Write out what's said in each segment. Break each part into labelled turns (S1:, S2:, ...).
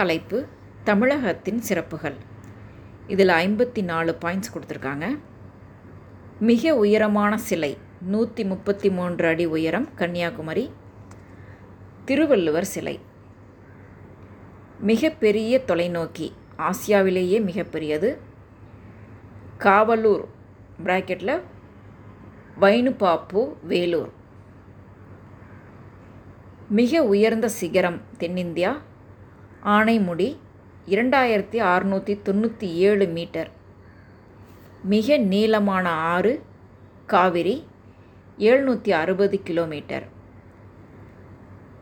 S1: தலைப்பு தமிழகத்தின் சிறப்புகள். இதில் ஐம்பத்தி நாலு பாயிண்ட்ஸ் கொடுத்துருக்காங்க. மிக உயரமான சிலை நூற்றி முப்பத்தி மூன்று அடி உயரம் கன்னியாகுமரி திருவள்ளுவர் சிலை. மிகப்பெரிய தொலைநோக்கி ஆசியாவிலேயே மிகப்பெரியது காவலூர் பிராக்கெட்டில் வைனுபாப்பு வேலூர். மிக உயர்ந்த சிகரம் தென்னிந்தியா. ஆனைமுடி இரண்டாயிரத்தி அறுநூற்றி தொண்ணூற்றி ஏழு மீட்டர். மிக நீளமான ஆறு காவிரி எழுநூற்றி அறுபது கிலோமீட்டர்.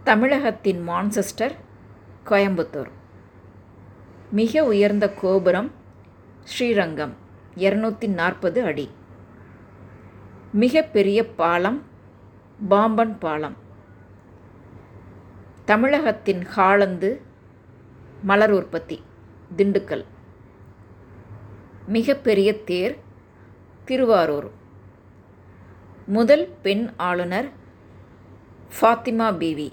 S1: தமிழகத்தின் மான்செஸ்டர் கோயம்புத்தூர். மிக உயர்ந்த கோபுரம் ஸ்ரீரங்கம் இரநூத்தி நாற்பது அடி. மிகப்பெரிய பாலம் பாம்பன் பாலம். தமிழகத்தின் ஹாலந்து மலர் உற்பத்தி திண்டுக்கல். மிகப்பெரிய தேர் திருவாரூர். முதல் பெண் ஆளுநர் ஃபாத்திமா பீவி.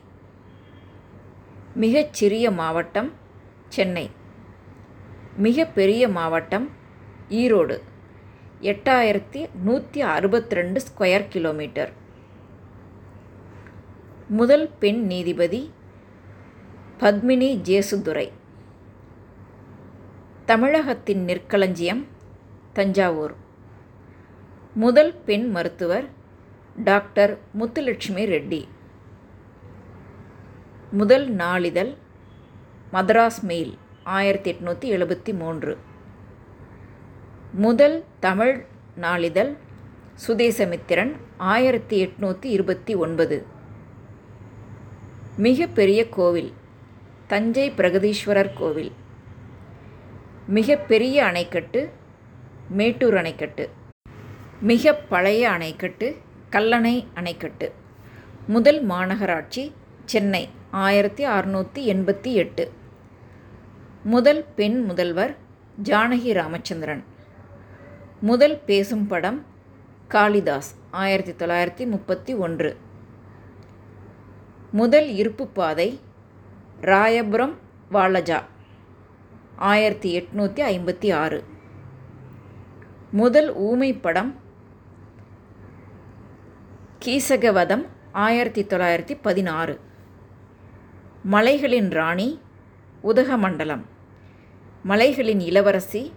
S1: மிகச்சிறிய மாவட்டம் சென்னை. மிகப்பெரிய மாவட்டம் ஈரோடு. எட்டாயிரத்தி நூற்றி அறுபத்தி ரெண்டு ஸ்கொயர் கிலோமீட்டர். முதல் பெண் நீதிபதி பத்மினி ஜேசுதுரை. தமிழகத்தின் நெற்களஞ்சியம் தஞ்சாவூர். முதல் பெண் மருத்துவர் டாக்டர் முத்துலட்சுமி ரெட்டி. முதல் நாளிதழ் மதராஸ் மெயில் ஆயிரத்தி எட்நூற்றி எழுபத்தி மூன்று. முதல் தமிழ் நாளிதழ் சுதேசமித்திரன் ஆயிரத்தி எட்நூற்றி இருபத்தி ஒன்பது. மிகப்பெரிய கோவில் தஞ்சை பிரகதீஸ்வரர் கோவில். மிகப்பெரிய அணைக்கட்டு மேட்டூர் அணைக்கட்டு. மிக பழைய அணைக்கட்டு கல்லணை அணைக்கட்டு. முதல் மாநகராட்சி சென்னை ஆயிரத்தி அறுநூற்றி எண்பத்தி எட்டு. முதல் பெண் முதல்வர் ஜானகி ராமச்சந்திரன். முதல் பேசும் படம் காளிதாஸ் ஆயிரத்தி தொள்ளாயிரத்தி முப்பத்தி ஒன்று. முதல் இருப்பு பாதை ராயபுரம் வாலஜா. ஆயிரத்தி எட்நூற்றி ஐம்பத்தி ஆறு. முதல் ஊமை படம் கீசகவதம் ஆயிரத்தி தொள்ளாயிரத்தி பதினாறு. மலைகளின் ராணி உதகமண்டலம். மலைகளின் இளவரசி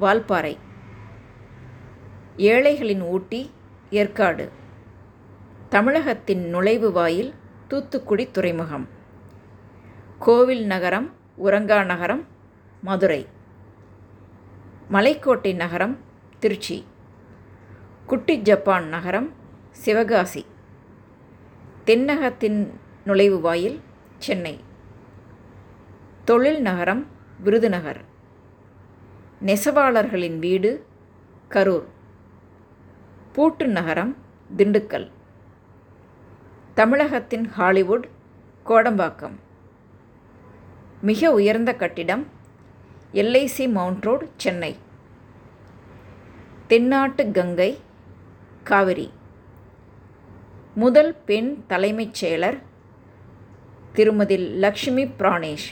S1: வால்பாறை. ஏழைகளின் ஊட்டி ஏற்காடு. தமிழகத்தின் நுழைவு வாயில் தூத்துக்குடி துறைமுகம். கோவில் நகரம் உரங்கா நகரம் மதுரை. மலைக்கோட்டை நகரம் திருச்சி. குட்டி ஜப்பான் நகரம் சிவகாசி. தென்னகத்தின் நுழைவு வாயில் சென்னை. தொழில் நகரம் விருதுநகர். நெசவாளர்களின் வீடு கரூர். பூட்டு நகரம் திண்டுக்கல். தமிழகத்தின் ஹாலிவுட் கோடம்பாக்கம். மிக உயர்ந்த கட்டிடம் எல்ஐசி மவுண்ட் ரோடு சென்னை. தென்னாட்டு கங்கை காவிரி. முதல் பெண் தலைமைச் செயலர் திருமதி லக்ஷ்மி பிராணேஷ்.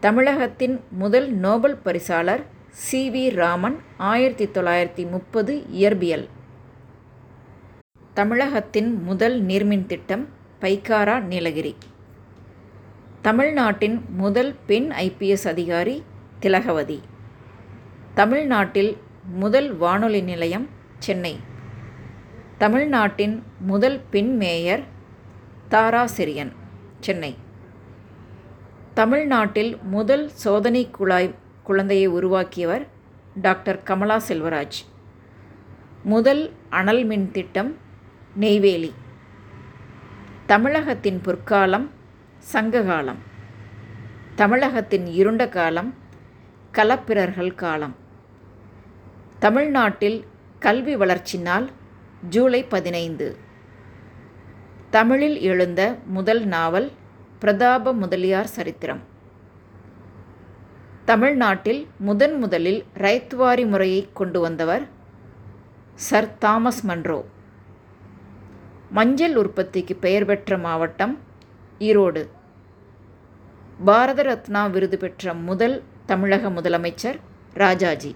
S1: தமிழகத்தின் முதல் நோபல் பரிசாளர் சி. வி. ராமன் ஆயிரத்தி தொள்ளாயிரத்தி முப்பது இயற்பியல். தமிழகத்தின் முதல் நீர்மின் திட்டம் பைக்காரா நீலகிரி. தமிழ்நாட்டின் முதல் பெண் ஐபிஎஸ் அதிகாரி திலகவதி. தமிழ்நாட்டில் முதல் வானொலி நிலையம் சென்னை. தமிழ்நாட்டின் முதல் பெண் மேயர் தாராசிரியன் சென்னை. தமிழ்நாட்டில் முதல் சோதனை குழாய் குழந்தையை உருவாக்கியவர் டாக்டர் கமலா செல்வராஜ். முதல் அனல் மின் திட்டம் நெய்வேலி. தமிழகத்தின் பொற்காலம் சங்ககாலம். தமிழகத்தின் இருண்ட காலம் கலப்பிரர்கள் காலம். தமிழ்நாட்டில் கல்வி வளர்ச்சி நாள் ஜூலை பதினைந்து. தமிழில் எழுந்த முதல் நாவல் பிரதாப முதலியார் சரித்திரம். தமிழ்நாட்டில் முதன் முதலில் ரைத்வாரி முறையை கொண்டு வந்தவர் சர் தாமஸ் மன்றோ. மஞ்சள் உற்பத்திக்கு பெயர் பெற்ற மாவட்டம் ஈரோடு. பாரத ரத்னா விருது பெற்ற முதல் தமிழக முதலமைச்சர் ராஜாஜி.